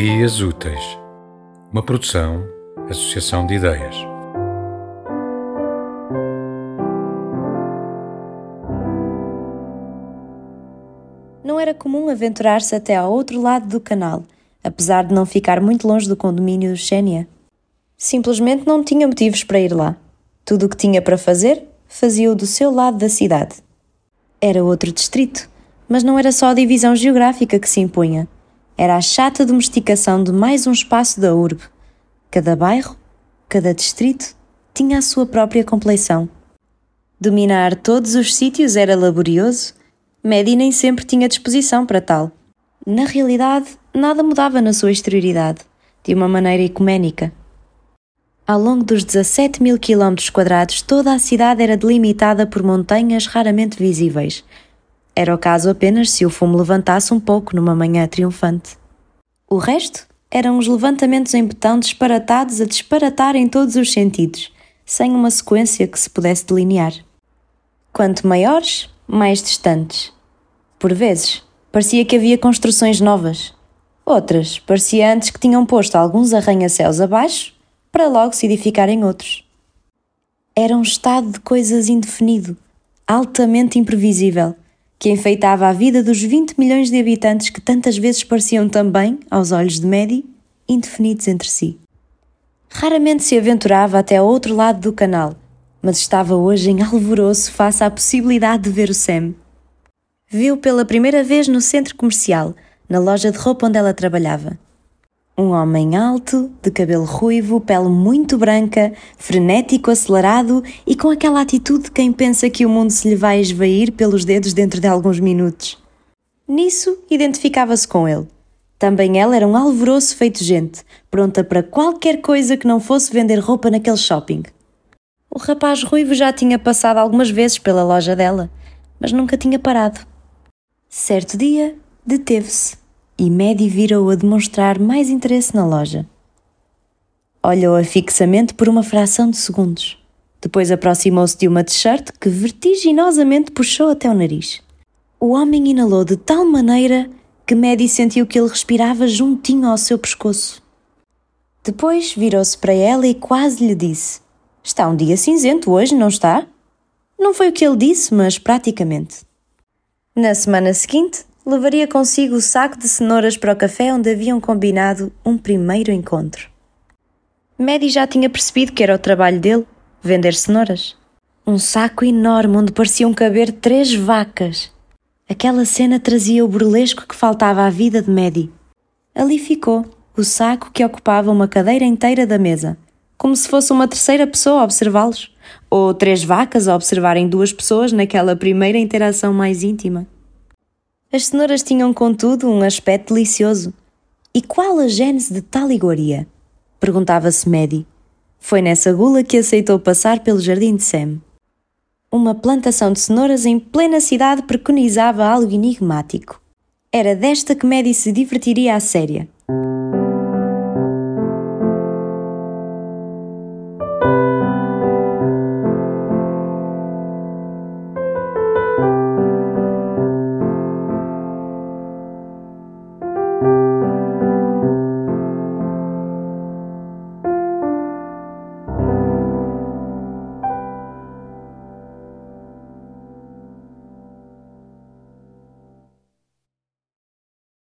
Ideias Úteis, uma produção, associação de ideias. Não era comum aventurar-se até ao outro lado do canal, apesar de não ficar muito longe do condomínio Xénia. Simplesmente não tinha motivos para ir lá. Tudo o que tinha para fazer, fazia-o do seu lado da cidade. Era outro distrito, mas não era só a divisão geográfica que se impunha. Era a chata domesticação de mais um espaço da urbe. Cada bairro, cada distrito, tinha a sua própria compleição. Dominar todos os sítios era laborioso, Maddie nem sempre tinha disposição para tal. Na realidade, nada mudava na sua exterioridade, de uma maneira ecuménica. Ao longo dos 17 mil quilómetros quadrados, toda a cidade era delimitada por montanhas raramente visíveis. Era o caso apenas se o fumo levantasse um pouco numa manhã triunfante. O resto eram os levantamentos em betão disparatados a disparatar em todos os sentidos, sem uma sequência que se pudesse delinear. Quanto maiores, mais distantes. Por vezes, parecia que havia construções novas. Outras, parecia antes que tinham posto alguns arranha-céus abaixo para logo se edificarem outros. Era um estado de coisas indefinido, altamente imprevisível, que enfeitava a vida dos 20 milhões de habitantes que tantas vezes pareciam também, aos olhos de Maddie, indefinidos entre si. Raramente se aventurava até ao outro lado do canal, mas estava hoje em alvoroço face à possibilidade de ver o Sam. Viu pela primeira vez no centro comercial, na loja de roupa onde ela trabalhava. Um homem alto, de cabelo ruivo, pele muito branca, frenético, acelerado e com aquela atitude de quem pensa que o mundo se lhe vai esvair pelos dedos dentro de alguns minutos. Nisso, identificava-se com ele. Também ela era um alvoroço feito gente, pronta para qualquer coisa que não fosse vender roupa naquele shopping. O rapaz ruivo já tinha passado algumas vezes pela loja dela, mas nunca tinha parado. Certo dia, deteve-se e Maddie virou a demonstrar mais interesse na loja. Olhou-a fixamente por uma fração de segundos. Depois aproximou-se de uma t-shirt que vertiginosamente puxou até o nariz. O homem inalou de tal maneira que Maddie sentiu que ele respirava juntinho ao seu pescoço. Depois virou-se para ela e quase lhe disse: Está um dia cinzento hoje, não está? Não foi o que ele disse, mas praticamente. Na semana seguinte, levaria consigo o saco de cenouras para o café onde haviam combinado um primeiro encontro. Maddie já tinha percebido que era o trabalho dele, vender cenouras. Um saco enorme onde pareciam caber três vacas. Aquela cena trazia o burlesco que faltava à vida de Maddie. Ali ficou, o saco que ocupava uma cadeira inteira da mesa, como se fosse uma terceira pessoa a observá-los, ou três vacas a observarem duas pessoas naquela primeira interação mais íntima. As cenouras tinham, contudo, um aspecto delicioso. E qual a gênese de tal iguaria? Perguntava-se Maddie. Foi nessa gula que aceitou passar pelo jardim de Sam. Uma plantação de cenouras em plena cidade preconizava algo enigmático. Era desta que Maddie se divertiria à séria.